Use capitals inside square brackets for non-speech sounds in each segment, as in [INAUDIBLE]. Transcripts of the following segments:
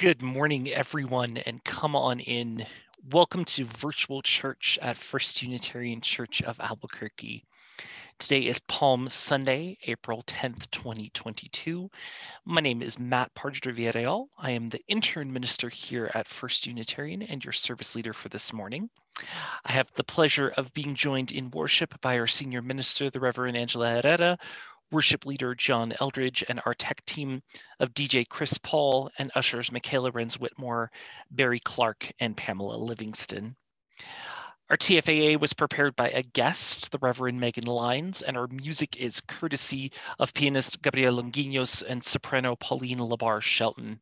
Good morning, everyone, and come on in. Welcome to virtual church at First Unitarian Church of Albuquerque. Today is Palm Sunday, April 10th, 2022. My name is Matt Padre Villarreal. I am the intern minister here at First Unitarian and your service leader for this morning. I have the pleasure of being joined in worship by our senior minister, the Reverend Angela Herrera, worship leader John Eldridge, and our tech team of DJ Chris Paul and ushers Michaela Renz Whitmore, Barry Clark, and Pamela Livingston. Our TFAA was prepared by a guest, the Reverend Megan Lines, and our music is courtesy of pianist Gabriel Longinos and soprano Pauline Labar Shelton.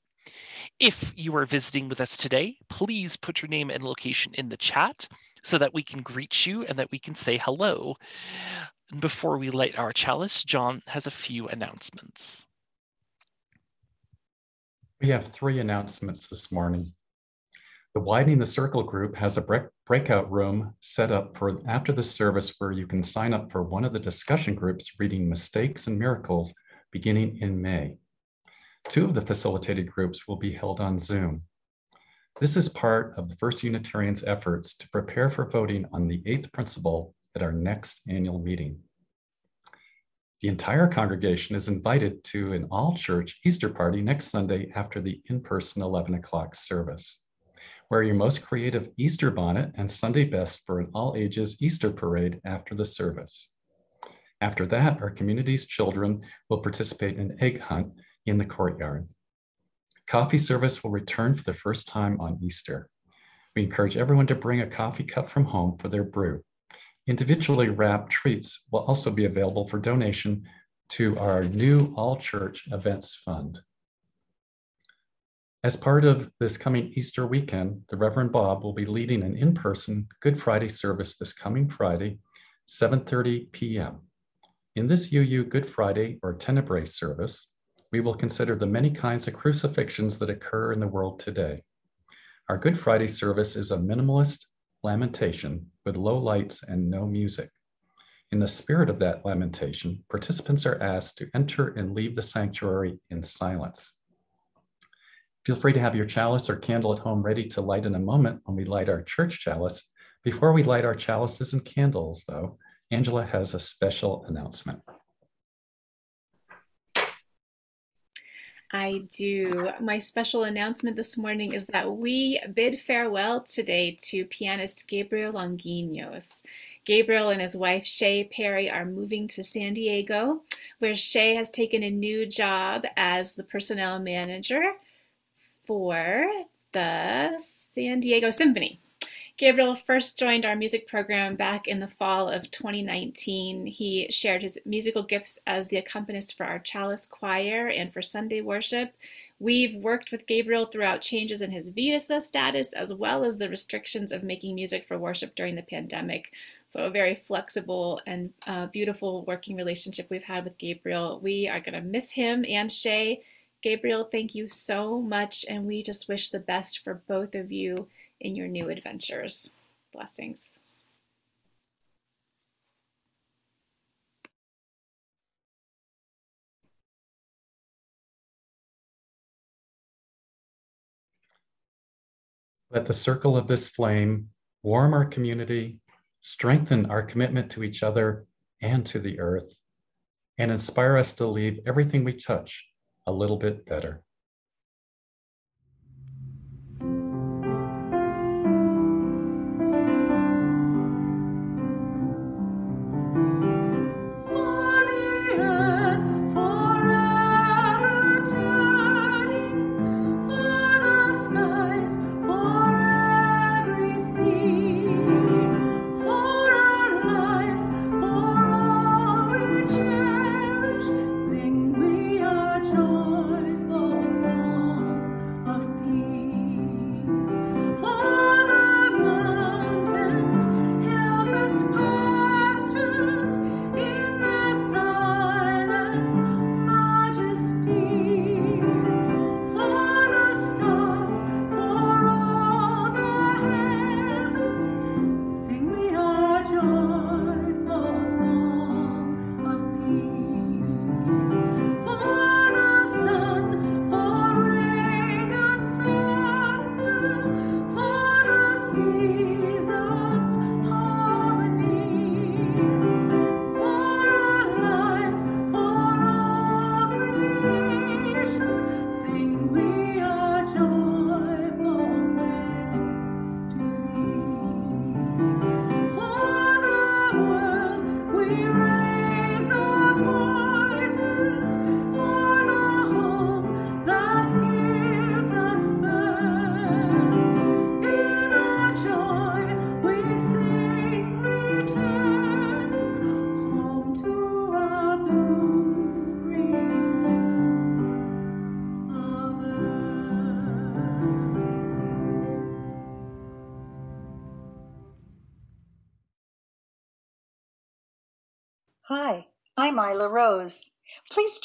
If you are visiting with us today, please put your name and location in the chat so that we can greet you and that we can say hello. Before we light our chalice, John has a few announcements. We have three announcements this morning. The Widening the Circle group has a break breakout room set up for after the service where you can sign up for one of the discussion groups reading Mistakes and Miracles beginning in May. Two of the facilitated groups will be held on Zoom. This is part of the First Unitarian's efforts to prepare for voting on the eighth principle at our next annual meeting. The entire congregation is invited to an all church Easter party next Sunday after the in person 11 o'clock service. Wear your most creative Easter bonnet and Sunday best for an all ages Easter parade after the service. After that, our community's children will participate in egg hunt in the courtyard. Coffee service will return for the first time on Easter. We encourage everyone to bring a coffee cup from home for their brew. Individually wrapped treats will also be available for donation to our new All Church Events Fund. As part of this coming Easter weekend, the Reverend Bob will be leading an in-person Good Friday service this coming Friday, 7.30 p.m. In this UU Good Friday or Tenebrae service, we will consider the many kinds of crucifixions that occur in the world today. Our Good Friday service is a minimalist lamentation with low lights and no music. In the spirit of that lamentation, participants are asked to enter and leave the sanctuary in silence. Feel free to have your chalice or candle at home ready to light in a moment when we light our church chalice. Before we light our chalices and candles, though, Angela has a special announcement. I do. My special announcement this morning is that we bid farewell today to pianist Gabriel Longinos. Gabriel and his wife Shay Perry are moving to San Diego, where Shay has taken a new job as the personnel manager for the San Diego Symphony. Gabriel first joined our music program back in the fall of 2019. He shared his musical gifts as the accompanist for our chalice choir and for Sunday worship. We've worked with Gabriel throughout changes in his visa status as well as the restrictions of making music for worship during the pandemic. So, a very flexible and uh, beautiful working relationship we've had with Gabriel. We are going to miss him and Shay. Gabriel, thank you so much, and we just wish the best for both of you in your new adventures. Blessings. Let the circle of this flame warm our community, strengthen our commitment to each other and to the earth, and inspire us to leave everything we touch a little bit better.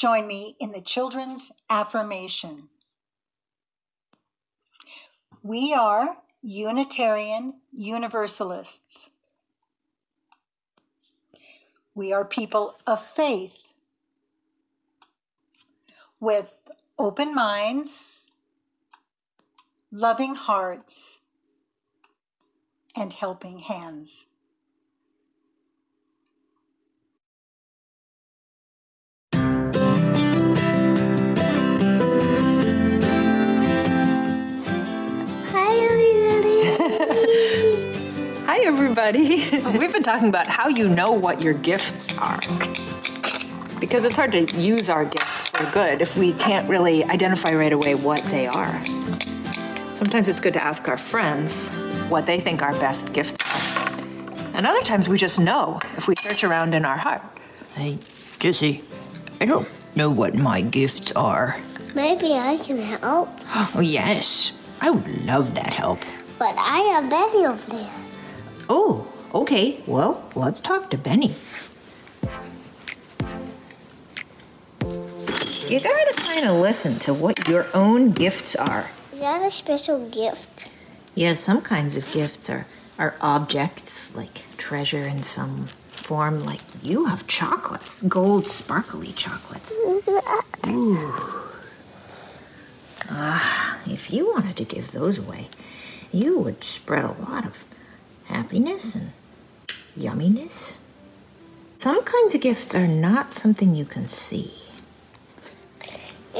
Join me in the children's affirmation. We are Unitarian Universalists. We are people of faith with open minds, loving hearts, and helping hands. Hi, everybody. [LAUGHS] We've been talking about how you know what your gifts are. Because it's hard to use our gifts for good if we can't really identify right away what they are. Sometimes it's good to ask our friends what they think our best gifts are. And other times we just know if we search around in our heart. Hey, Jesse, I don't know what my gifts are. Maybe I can help, [GASPS] Oh, yes, I would love that help. but I have many of there. Oh, okay, well, let's talk to Benny. You gotta kind of listen to what your own gifts are. Is that a special gift? Yeah, some kinds of gifts are, are objects, like treasure in some form, like you have chocolates, gold sparkly chocolates. [LAUGHS] Ah, if you wanted to give those away, you would spread a lot of happiness and yumminess. Some kinds of gifts are not something you can see.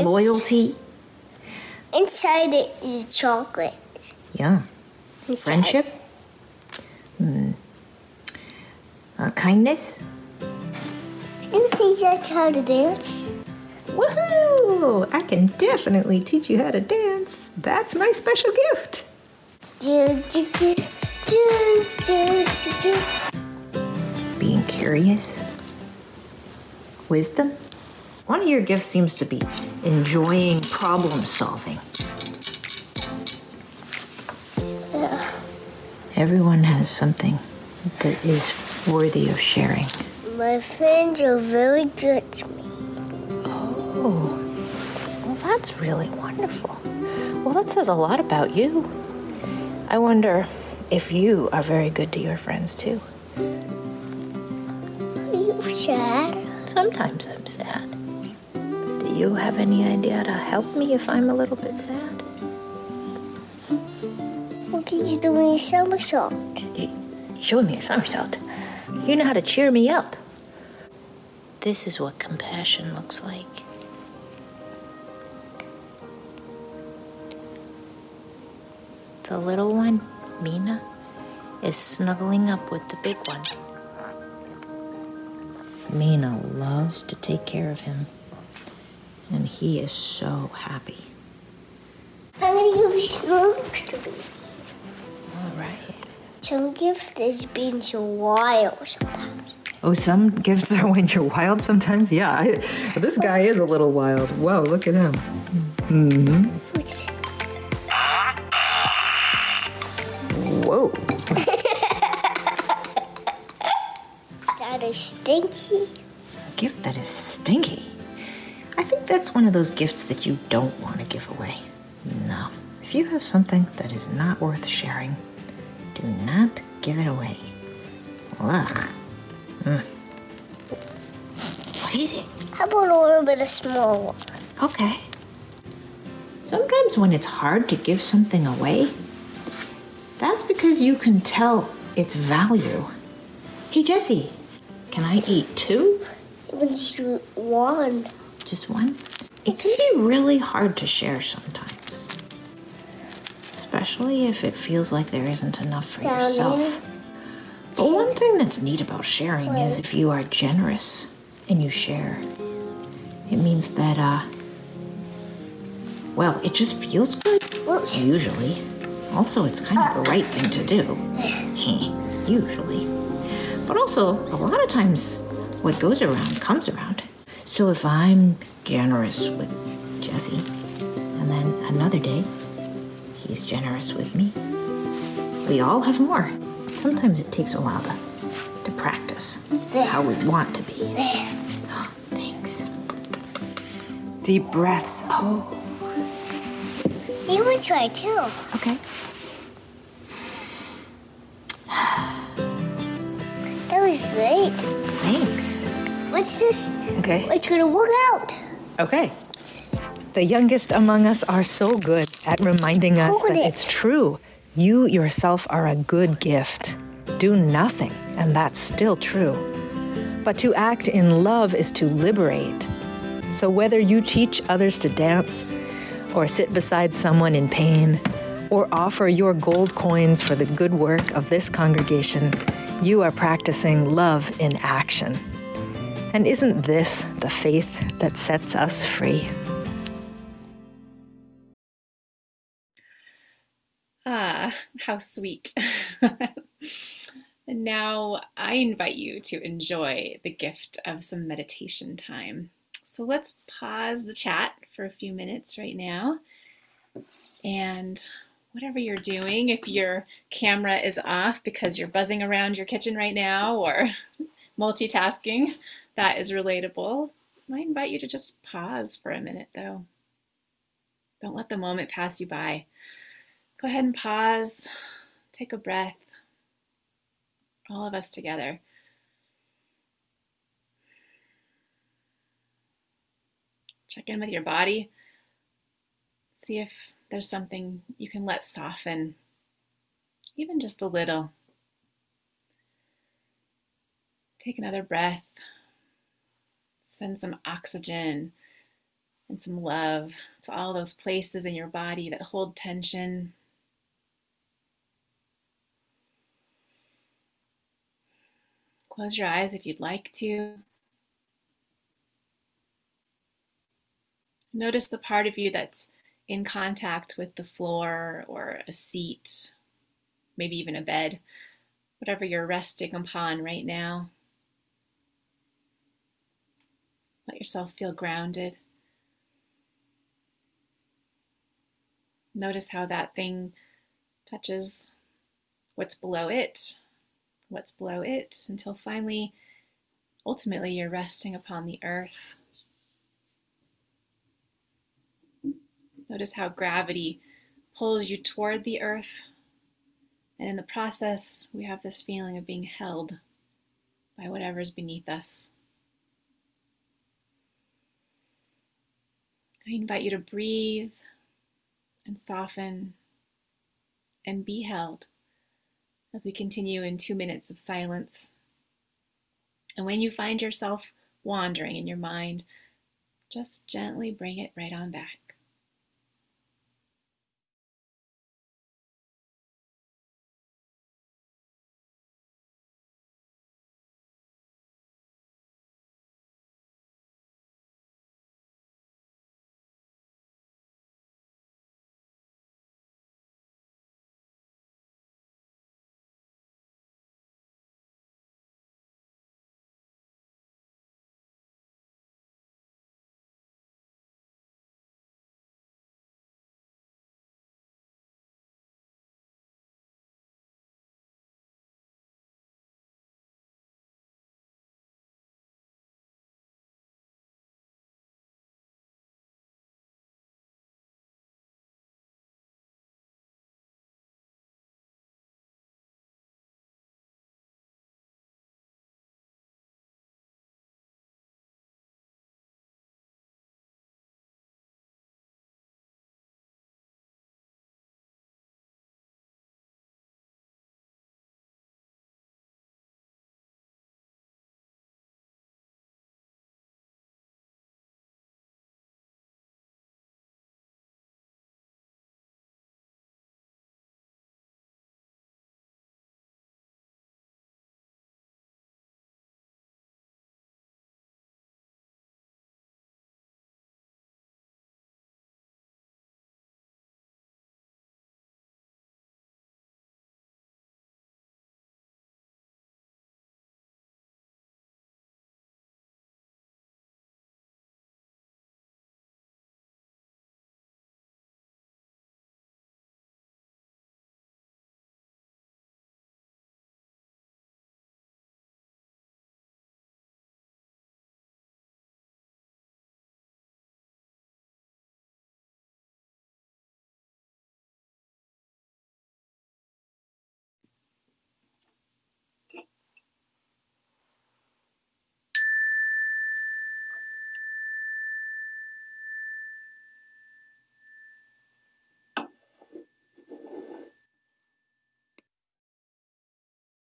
Loyalty, Inside it is chocolate. yeah. Inside. Friendship, Hmm. uh, kindness. And teach us how to dance. Woohoo! I can definitely teach you how to dance. That's my special gift. Do, do, do, do, do, do. Being curious, wisdom. One of your gifts seems to be enjoying problem solving. Yeah. Everyone has something that is worthy of sharing. My friends are very good to me. Oh, well, that's really wonderful. Well, that says a lot about you. I wonder if you are very good to your friends too. Are you sad? Sometimes I'm sad. Do you have any idea to help me if I'm a little bit sad? What can you do me a somersault? You showing me a somersault. You know how to cheer me up. This is what compassion looks like. The little one, Mina, is snuggling up with the big one. Mina loves to take care of him, and he is so happy. I'm gonna give you snooks to me. All right. Some gift is being so wild sometimes. Oh, some gifts are [LAUGHS] when you're wild sometimes? Yeah, I, this guy is a little wild. Whoa, look at him. What's that's one of those gifts that you don't want to give away. No. If you have something that is not worth sharing, do not give it away. Ugh. Mm. What is it? How about a little bit of small one? Okay. Sometimes when it's hard to give something away, that's because you can tell its value. Hey, Jesse, can I eat two? Even just one. Just one? It can be really hard to share sometimes. Especially if it feels like there isn't enough for yourself. But one thing that's neat about sharing is if you are generous and you share, it means that, uh, well, it just feels good. Usually. Also, it's kind of the right thing to do. [SIGHS] Usually. But also, a lot of times, what goes around comes around. So if I'm generous with Jesse, and then another day, he's generous with me, we all have more. Sometimes it takes a while to, to practice how we want to be. [SIGHS] Oh, thanks. Deep breaths. Oh, You want to try too. Okay. That was great. Thanks. What's this? Okay. It's gonna work out. Okay. The youngest among us are so good at reminding us that Coconut. it's true. You yourself are a good gift. Do nothing, and that's still true. But to act in love is to liberate. So whether you teach others to dance, or sit beside someone in pain, or offer your gold coins for the good work of this congregation, you are practicing love in action. And isn't this the faith that sets us free? Ah, how sweet. [LAUGHS] and now I invite you to enjoy the gift of some meditation time. So let's pause the chat for a few minutes right now. And whatever you're doing, if your camera is off because you're buzzing around your kitchen right now or [LAUGHS] multitasking, that is relatable. I invite you to just pause for a minute though. Don't let the moment pass you by. Go ahead and pause, take a breath. All of us together. Check in with your body. See if there's something you can let soften, even just a little. Take another breath. Send some oxygen and some love to all those places in your body that hold tension. Close your eyes if you'd like to. Notice the part of you that's in contact with the floor or a seat, maybe even a bed, whatever you're resting upon right now. Let yourself feel grounded. Notice how that thing touches what's below it, what's below it, until finally, ultimately, you're resting upon the earth. Notice how gravity pulls you toward the earth. And in the process, we have this feeling of being held by whatever's beneath us. I invite you to breathe and soften and be held as we continue in two minutes of silence. And when you find yourself wandering in your mind, just gently bring it right on back.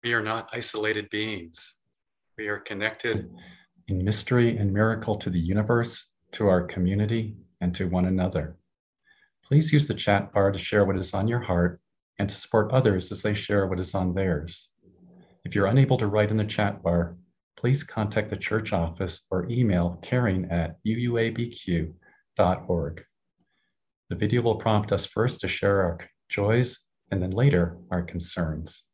We are not isolated beings. We are connected in mystery and miracle to the universe, to our community, and to one another. Please use the chat bar to share what is on your heart and to support others as they share what is on theirs. If you're unable to write in the chat bar, please contact the church office or email caring at uuabq.org. The video will prompt us first to share our joys and then later our concerns.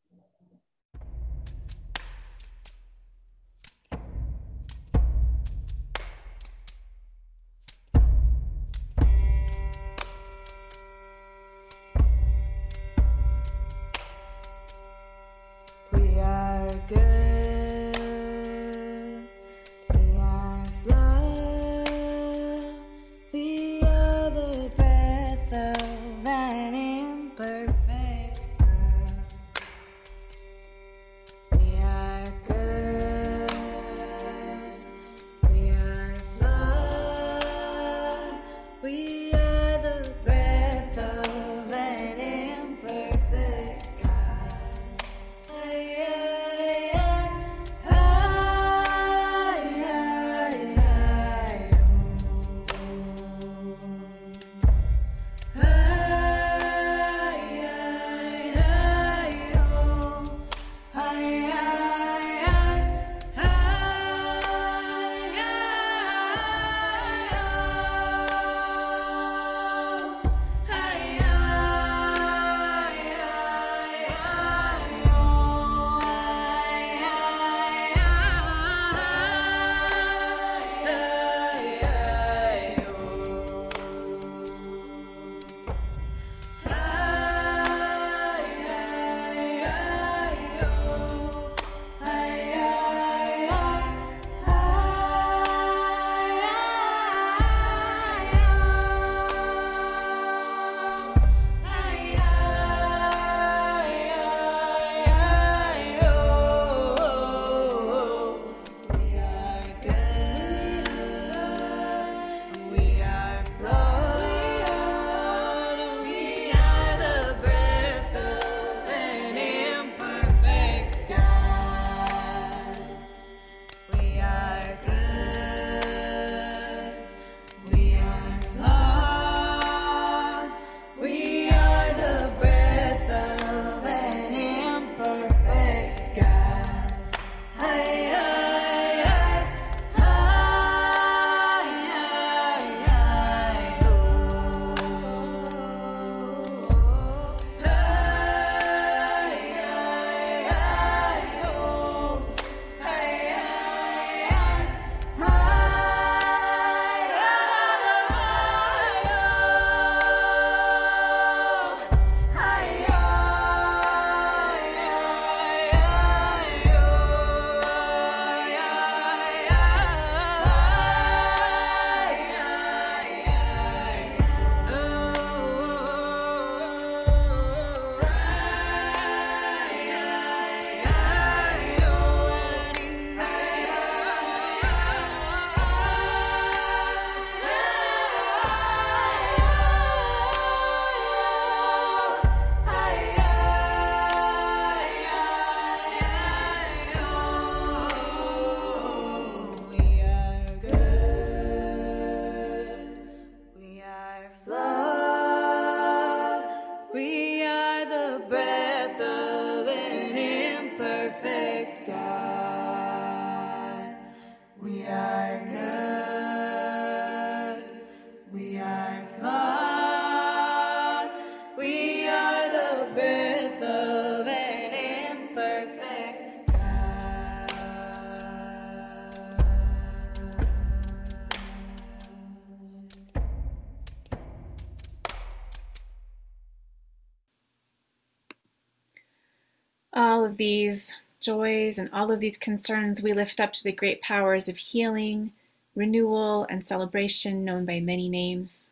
Joys and all of these concerns we lift up to the great powers of healing, renewal, and celebration known by many names.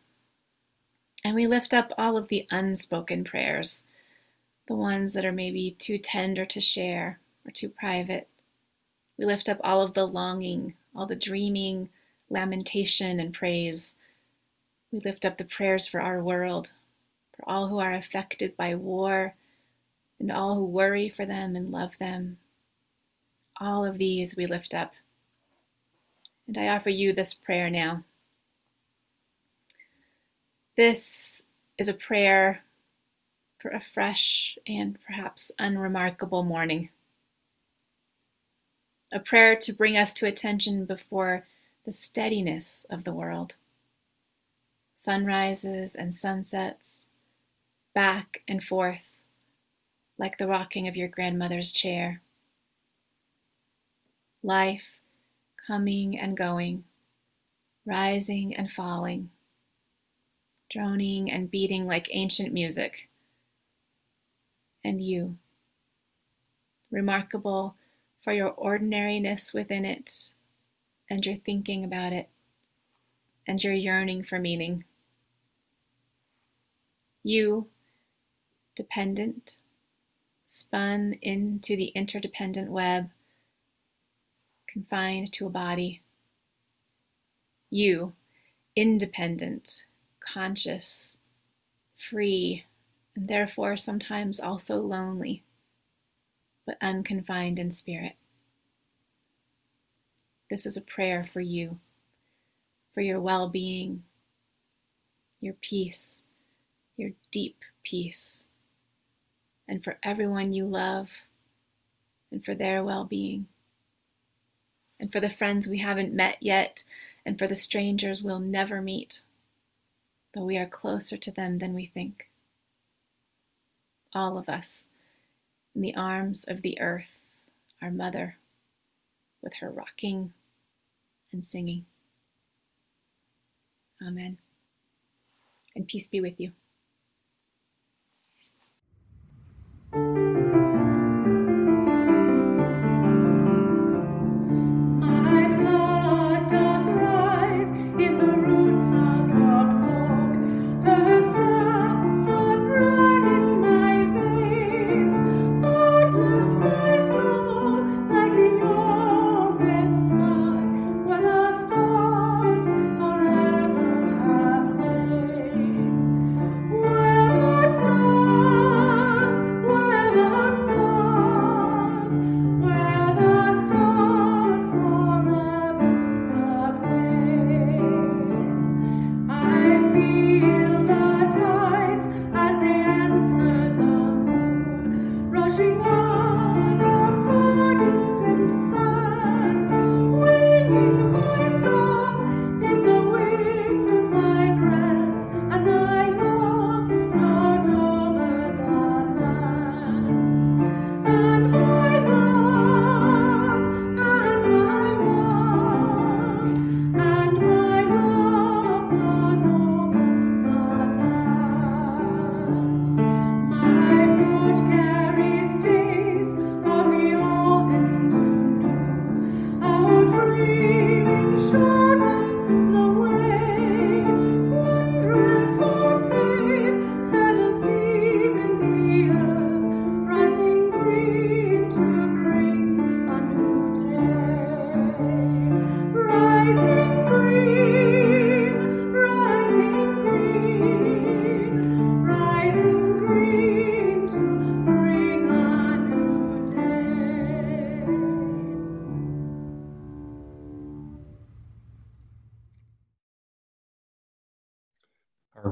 And we lift up all of the unspoken prayers, the ones that are maybe too tender to share or too private. We lift up all of the longing, all the dreaming, lamentation, and praise. We lift up the prayers for our world, for all who are affected by war and all who worry for them and love them. All of these we lift up. And I offer you this prayer now. This is a prayer for a fresh and perhaps unremarkable morning. A prayer to bring us to attention before the steadiness of the world. Sunrises and sunsets, back and forth, like the rocking of your grandmother's chair. Life coming and going, rising and falling, droning and beating like ancient music. And you, remarkable for your ordinariness within it, and your thinking about it, and your yearning for meaning. You, dependent, spun into the interdependent web, confined to a body. You, independent, conscious, free, and therefore sometimes also lonely, but unconfined in spirit. This is a prayer for you, for your well being, your peace, your deep peace, and for everyone you love, and for their well being, and for the friends we haven't met yet, and for the strangers we'll never meet, though we are closer to them than we think. All of us in the arms of the earth, our mother, with her rocking and singing. Amen. And peace be with you.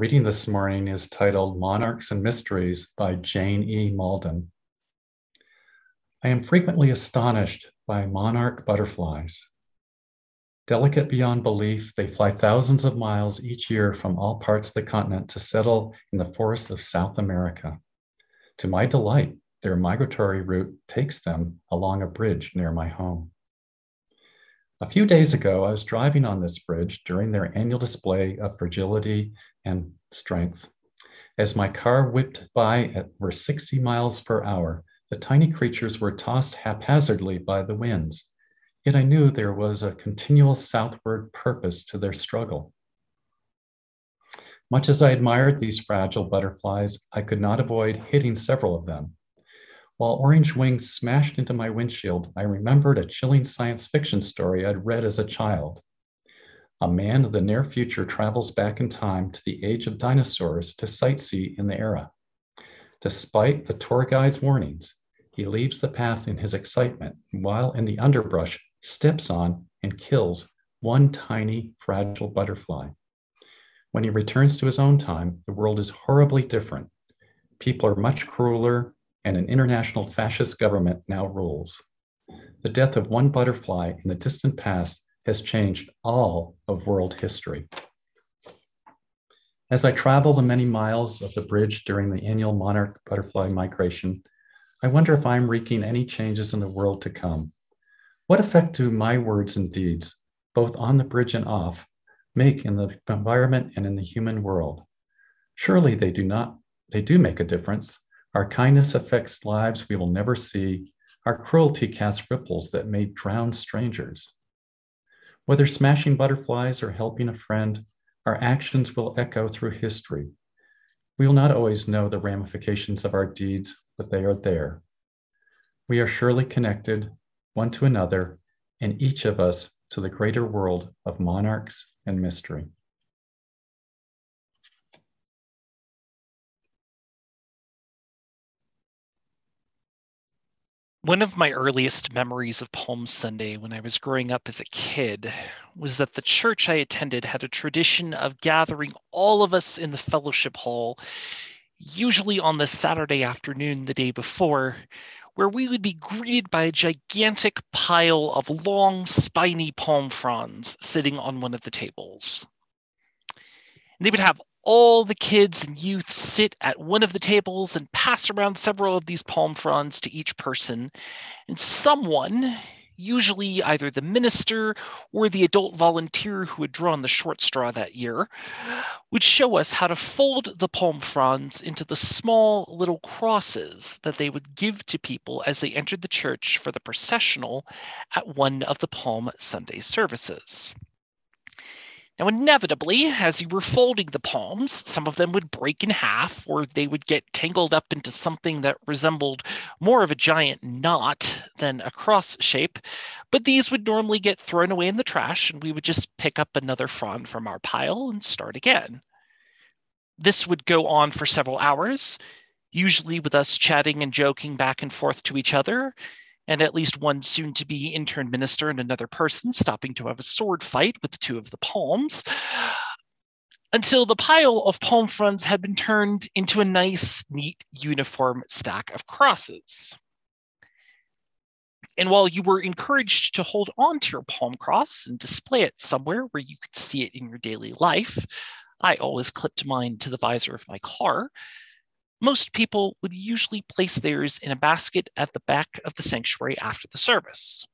Reading this morning is titled Monarchs and Mysteries by Jane E. Mauldin. I am frequently astonished by monarch butterflies. Delicate beyond belief, they fly thousands of miles each year from all parts of the continent to settle in the forests of South America. To my delight, their migratory route takes them along a bridge near my home. A few days ago, I was driving on this bridge during their annual display of fragility and strength. As my car whipped by at over 60 miles per hour, the tiny creatures were tossed haphazardly by the winds. Yet I knew there was a continual southward purpose to their struggle. Much as I admired these fragile butterflies, I could not avoid hitting several of them. While orange wings smashed into my windshield, I remembered a chilling science fiction story I'd read as a child. A man of the near future travels back in time to the age of dinosaurs to sightsee in the era. Despite the tour guide's warnings, He leaves the path in his excitement, while in the underbrush, steps on and kills one tiny, fragile butterfly. When he returns to his own time, the world is horribly different. People are much crueler, and an international fascist government now rules. The death of one butterfly in the distant past has changed all of world history. As I travel the many miles of the bridge during the annual monarch butterfly migration, I wonder if I'm wreaking any changes in the world to come. What effect do my words and deeds, both on the bridge and off, make in the environment and in the human world? Surely they do not, they do make a difference. Our kindness affects lives we will never see. Our cruelty casts ripples that may drown strangers. Whether smashing butterflies or helping a friend, our actions will echo through history. We will not always know the ramifications of our deeds, but they are there. We are surely connected, one to another, and each of us to the greater world of monarchs and mystery. One of my earliest memories of Palm Sunday when I was growing up as a kid was that the church I attended had a tradition of gathering all of us in the fellowship hall, usually on the Saturday afternoon the day before, where we would be greeted by a gigantic pile of long, spiny palm fronds sitting on one of the tables. And they would have all the kids and youth sit at one of the tables and pass around several of these palm fronds to each person. And someone, usually either the minister or the adult volunteer who had drawn the short straw that year, would show us how to fold the palm fronds into the small little crosses that they would give to people as they entered the church for the processional at one of the Palm Sunday services. Now, inevitably, as you were folding the palms, some of them would break in half or they would get tangled up into something that resembled more of a giant knot than a cross shape. But these would normally get thrown away in the trash and we would just pick up another frond from our pile and start again. This would go on for several hours, usually with us chatting and joking back and forth to each other and at least one soon to be intern minister and another person stopping to have a sword fight with two of the palms until the pile of palm fronds had been turned into a nice, neat, uniform stack of crosses. And while you were encouraged to hold on to your palm cross and display it somewhere where you could see it in your daily life, I always clipped mine to the visor of my car most people would usually place theirs in a basket at the back of the sanctuary after the service.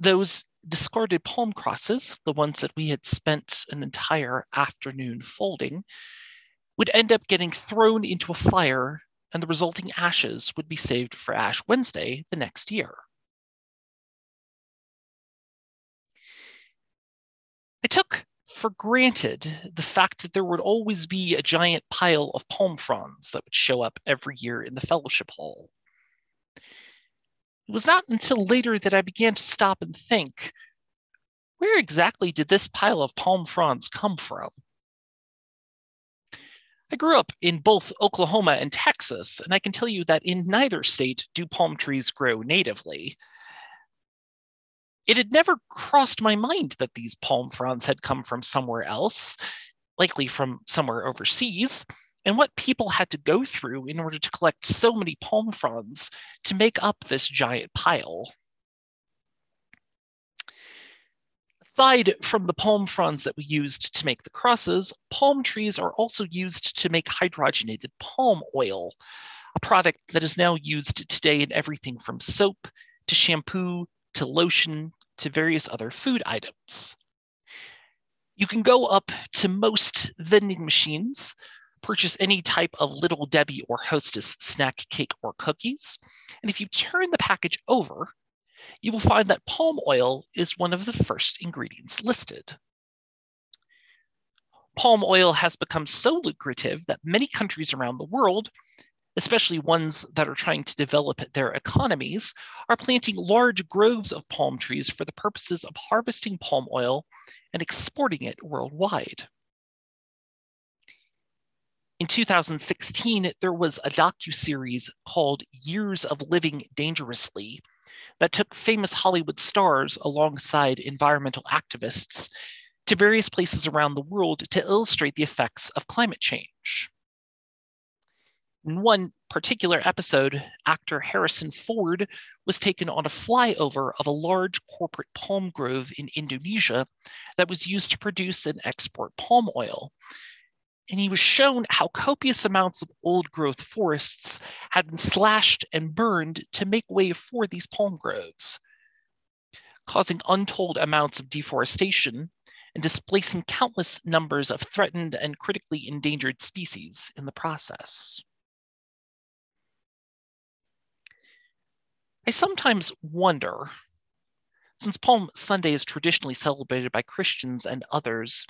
Those discarded palm crosses, the ones that we had spent an entire afternoon folding, would end up getting thrown into a fire, and the resulting ashes would be saved for Ash Wednesday the next year. I took for granted the fact that there would always be a giant pile of palm fronds that would show up every year in the fellowship hall. It was not until later that I began to stop and think where exactly did this pile of palm fronds come from? I grew up in both Oklahoma and Texas, and I can tell you that in neither state do palm trees grow natively it had never crossed my mind that these palm fronds had come from somewhere else, likely from somewhere overseas, and what people had to go through in order to collect so many palm fronds to make up this giant pile. Aside from the palm fronds that we used to make the crosses, palm trees are also used to make hydrogenated palm oil, a product that is now used today in everything from soap to shampoo to lotion to various other food items. You can go up to most vending machines, purchase any type of Little Debbie or Hostess snack cake or cookies. And if you turn the package over, you will find that palm oil is one of the first ingredients listed. Palm oil has become so lucrative that many countries around the world especially ones that are trying to develop their economies, are planting large groves of palm trees for the purposes of harvesting palm oil and exporting it worldwide. In 2016, there was a docu-series called Years of Living Dangerously that took famous Hollywood stars alongside environmental activists to various places around the world to illustrate the effects of climate change. In one particular episode, actor Harrison Ford was taken on a flyover of a large corporate palm grove in Indonesia that was used to produce and export palm oil. And he was shown how copious amounts of old growth forests had been slashed and burned to make way for these palm groves, causing untold amounts of deforestation and displacing countless numbers of threatened and critically endangered species in the process. I sometimes wonder, since Palm Sunday is traditionally celebrated by Christians and others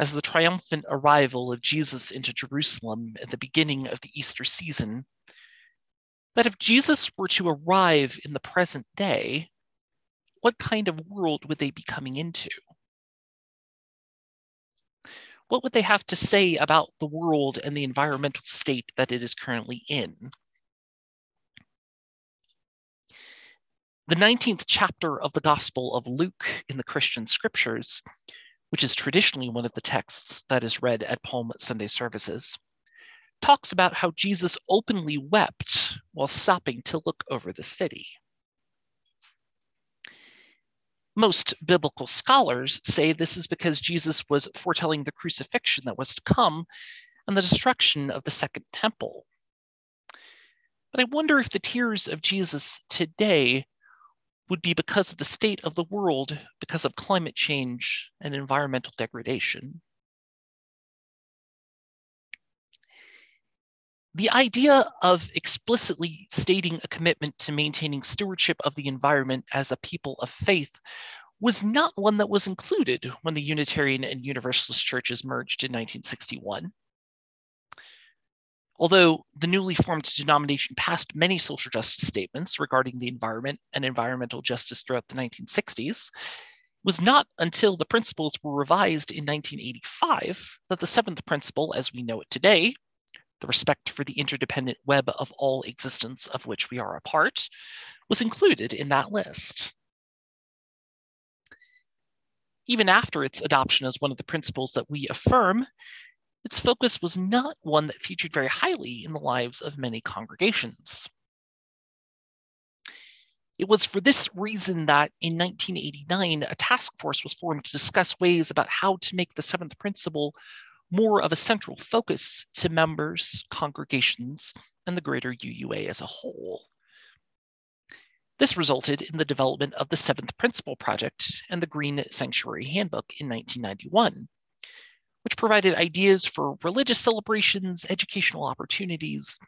as the triumphant arrival of Jesus into Jerusalem at the beginning of the Easter season, that if Jesus were to arrive in the present day, what kind of world would they be coming into? What would they have to say about the world and the environmental state that it is currently in? The 19th chapter of the Gospel of Luke in the Christian scriptures, which is traditionally one of the texts that is read at Palm Sunday services, talks about how Jesus openly wept while stopping to look over the city. Most biblical scholars say this is because Jesus was foretelling the crucifixion that was to come and the destruction of the Second Temple. But I wonder if the tears of Jesus today would be because of the state of the world, because of climate change and environmental degradation. The idea of explicitly stating a commitment to maintaining stewardship of the environment as a people of faith was not one that was included when the Unitarian and Universalist churches merged in 1961. Although the newly formed denomination passed many social justice statements regarding the environment and environmental justice throughout the 1960s, it was not until the principles were revised in 1985 that the seventh principle, as we know it today, the respect for the interdependent web of all existence of which we are a part, was included in that list. Even after its adoption as one of the principles that we affirm, its focus was not one that featured very highly in the lives of many congregations. It was for this reason that in 1989, a task force was formed to discuss ways about how to make the seventh principle more of a central focus to members, congregations, and the greater UUA as a whole. This resulted in the development of the Seventh Principle Project and the Green Sanctuary Handbook in 1991, which provided ideas for religious celebrations, educational opportunities,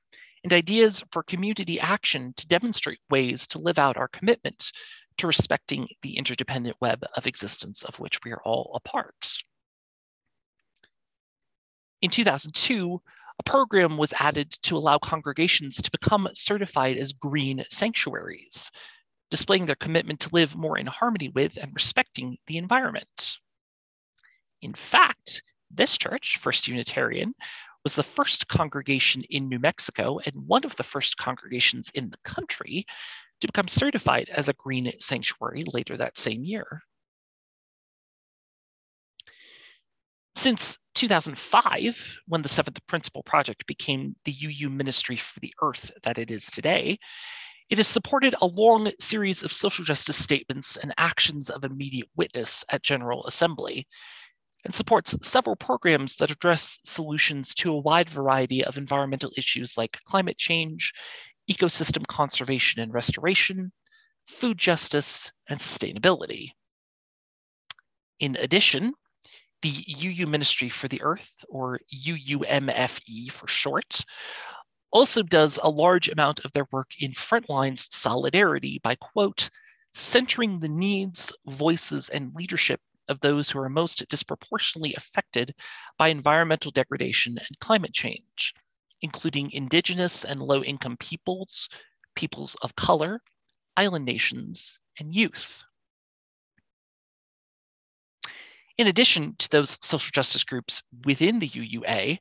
and ideas for community action to demonstrate ways to live out our commitment to respecting the interdependent web of existence of which we are all a part. In 2002, a program was added to allow congregations to become certified as green sanctuaries, displaying their commitment to live more in harmony with and respecting the environment. In fact, this church, First Unitarian, was the first congregation in New Mexico and one of the first congregations in the country to become certified as a green sanctuary later that same year. Since 2005, when the Seventh Principle Project became the UU Ministry for the Earth that it is today, it has supported a long series of social justice statements and actions of immediate witness at General Assembly, and supports several programs that address solutions to a wide variety of environmental issues like climate change, ecosystem conservation and restoration, food justice, and sustainability. In addition, the UU Ministry for the Earth, or UUMFE for short, also does a large amount of their work in frontlines solidarity by, quote, centering the needs, voices, and leadership of those who are most disproportionately affected by environmental degradation and climate change, including indigenous and low income peoples, peoples of color, island nations, and youth. In addition to those social justice groups within the UUA,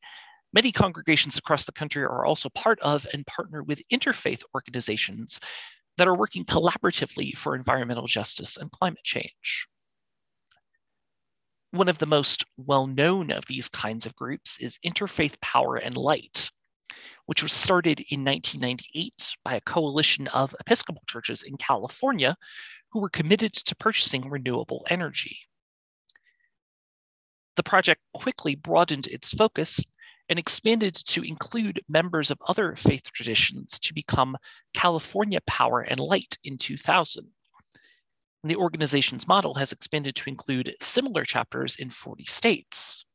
Many congregations across the country are also part of and partner with interfaith organizations that are working collaboratively for environmental justice and climate change. One of the most well known of these kinds of groups is Interfaith Power and Light, which was started in 1998 by a coalition of Episcopal churches in California who were committed to purchasing renewable energy. The project quickly broadened its focus and expanded to include members of other faith traditions to become California Power and Light in 2000. The organization's model has expanded to include similar chapters in 40 states,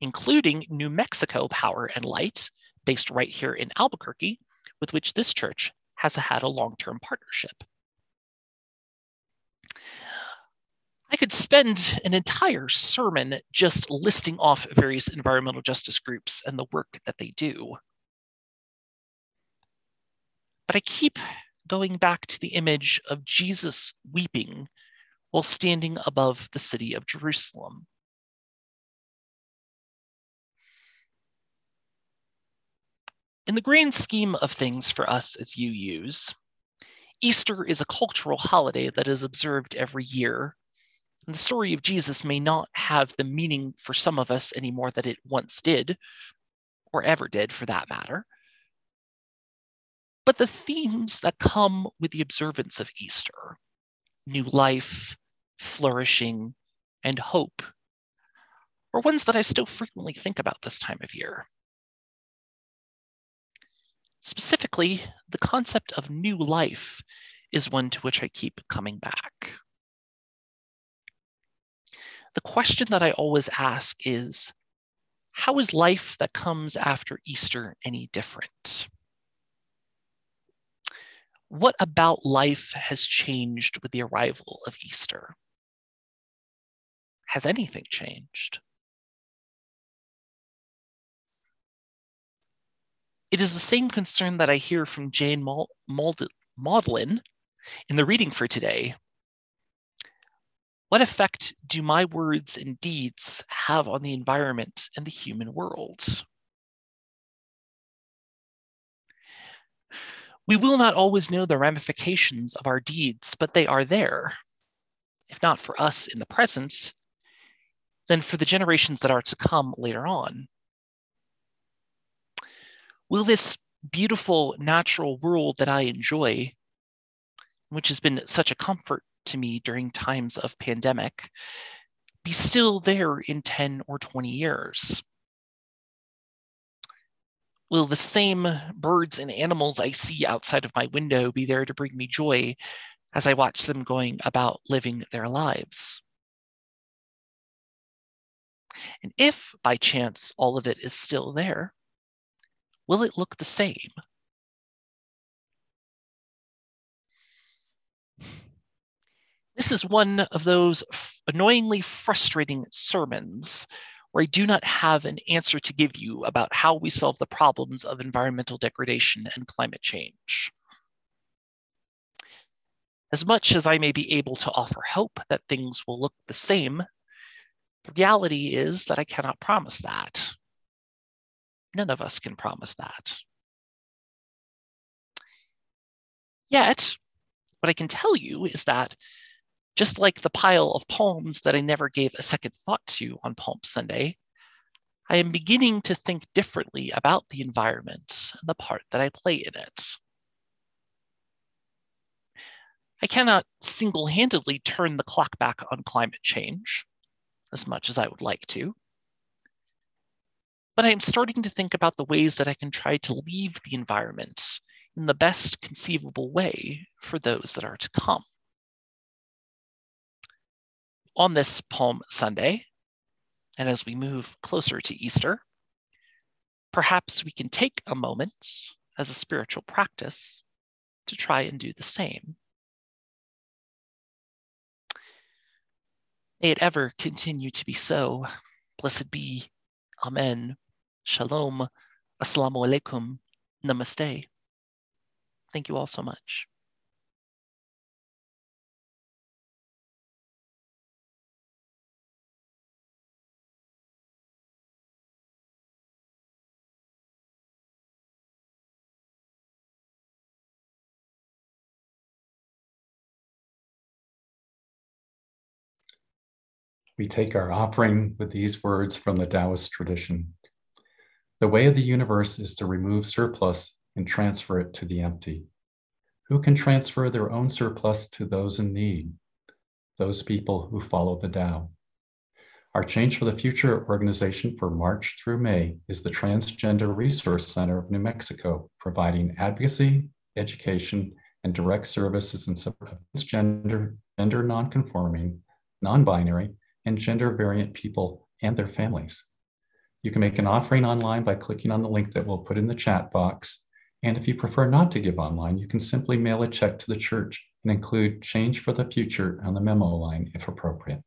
including New Mexico Power and Light, based right here in Albuquerque, with which this church has had a long-term partnership. I could spend an entire sermon just listing off various environmental justice groups and the work that they do. But I keep going back to the image of Jesus weeping while standing above the city of Jerusalem. In the grand scheme of things for us as UUs, Easter is a cultural holiday that is observed every year. And the story of Jesus may not have the meaning for some of us anymore that it once did, or ever did for that matter. But the themes that come with the observance of Easter new life, flourishing, and hope are ones that I still frequently think about this time of year. Specifically, the concept of new life is one to which I keep coming back. The question that I always ask is how is life that comes after Easter any different? What about life has changed with the arrival of Easter? Has anything changed? It is the same concern that I hear from Jane Mauldin in the reading for today. What effect do my words and deeds have on the environment and the human world? We will not always know the ramifications of our deeds, but they are there. If not for us in the present, then for the generations that are to come later on. Will this beautiful natural world that I enjoy, which has been such a comfort to me during times of pandemic, be still there in 10 or 20 years? Will the same birds and animals I see outside of my window be there to bring me joy as I watch them going about living their lives? And if by chance all of it is still there, will it look the same? This is one of those annoyingly frustrating sermons where I do not have an answer to give you about how we solve the problems of environmental degradation and climate change. As much as I may be able to offer hope that things will look the same, the reality is that I cannot promise that. None of us can promise that. Yet, what I can tell you is that just like the pile of poems that I never gave a second thought to on Palm Sunday, I am beginning to think differently about the environment and the part that I play in it. I cannot single handedly turn the clock back on climate change as much as I would like to. But I am starting to think about the ways that I can try to leave the environment in the best conceivable way for those that are to come on this Palm Sunday, and as we move closer to Easter, perhaps we can take a moment as a spiritual practice to try and do the same. May it ever continue to be so. Blessed be. Amen. Shalom. Assalamu alaikum. Namaste. Thank you all so much. We take our offering with these words from the Taoist tradition. The way of the universe is to remove surplus and transfer it to the empty. Who can transfer their own surplus to those in need? Those people who follow the Tao. Our Change for the Future organization for March through May is the Transgender Resource Center of New Mexico, providing advocacy, education, and direct services in support of gender, gender nonconforming, non-binary, and gender variant people and their families. You can make an offering online by clicking on the link that we'll put in the chat box. And if you prefer not to give online, you can simply mail a check to the church and include Change for the Future on the memo line if appropriate.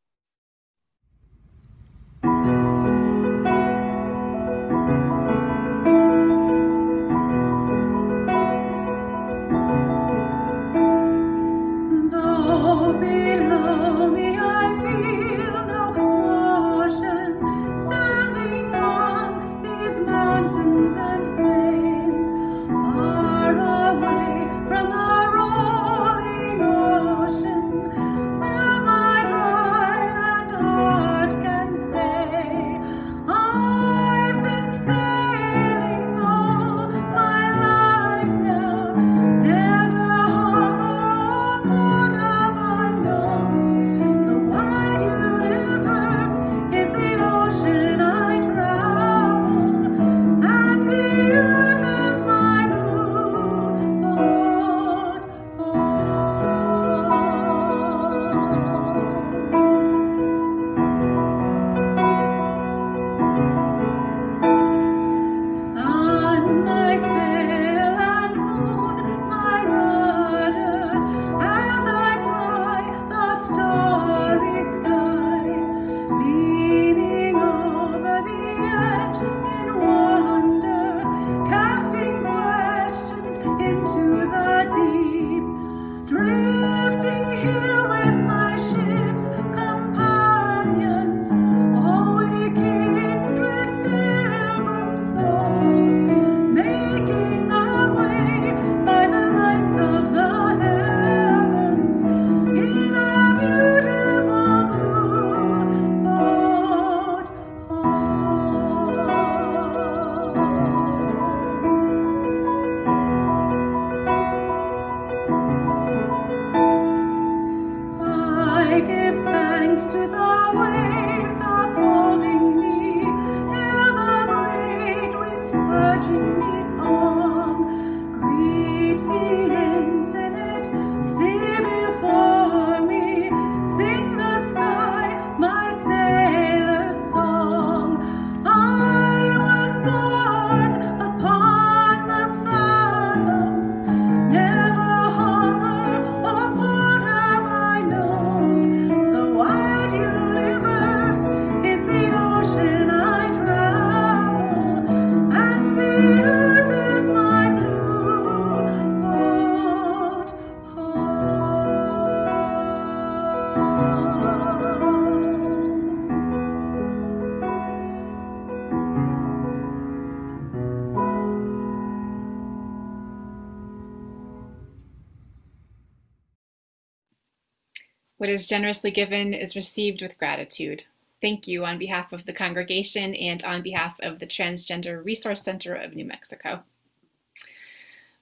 Is generously given is received with gratitude. Thank you on behalf of the congregation and on behalf of the Transgender Resource Center of New Mexico.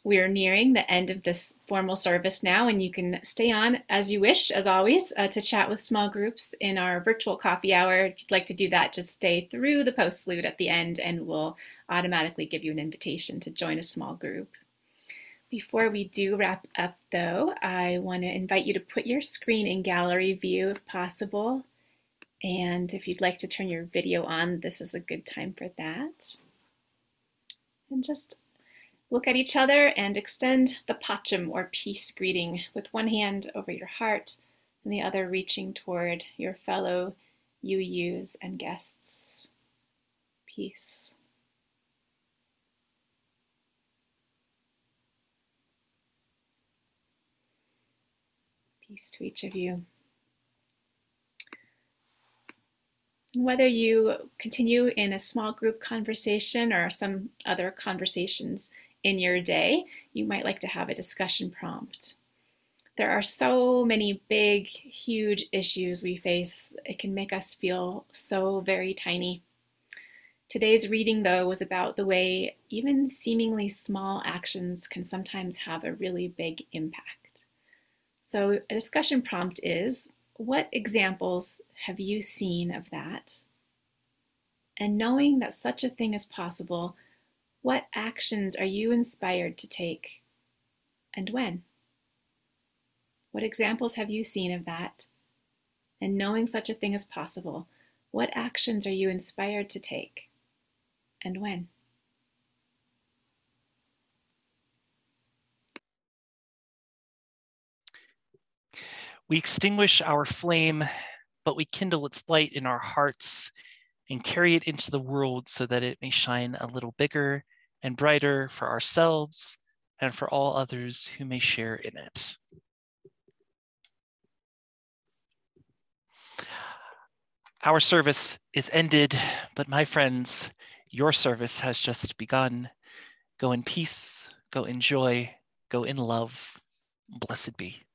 We are nearing the end of this formal service now, and you can stay on as you wish, as always, uh, to chat with small groups in our virtual coffee hour. If you'd like to do that, just stay through the postlude at the end, and we'll automatically give you an invitation to join a small group. Before we do wrap up, though, I want to invite you to put your screen in gallery view if possible. And if you'd like to turn your video on, this is a good time for that. And just look at each other and extend the pacham or peace greeting with one hand over your heart and the other reaching toward your fellow UUs and guests. Peace. Peace to each of you. Whether you continue in a small group conversation or some other conversations in your day, you might like to have a discussion prompt. There are so many big, huge issues we face. It can make us feel so very tiny. Today's reading, though, was about the way even seemingly small actions can sometimes have a really big impact. So, a discussion prompt is What examples have you seen of that? And knowing that such a thing is possible, what actions are you inspired to take and when? What examples have you seen of that? And knowing such a thing is possible, what actions are you inspired to take? And when? We extinguish our flame, but we kindle its light in our hearts and carry it into the world so that it may shine a little bigger and brighter for ourselves and for all others who may share in it. Our service is ended, but my friends, your service has just begun. Go in peace, go in joy, go in love. Blessed be.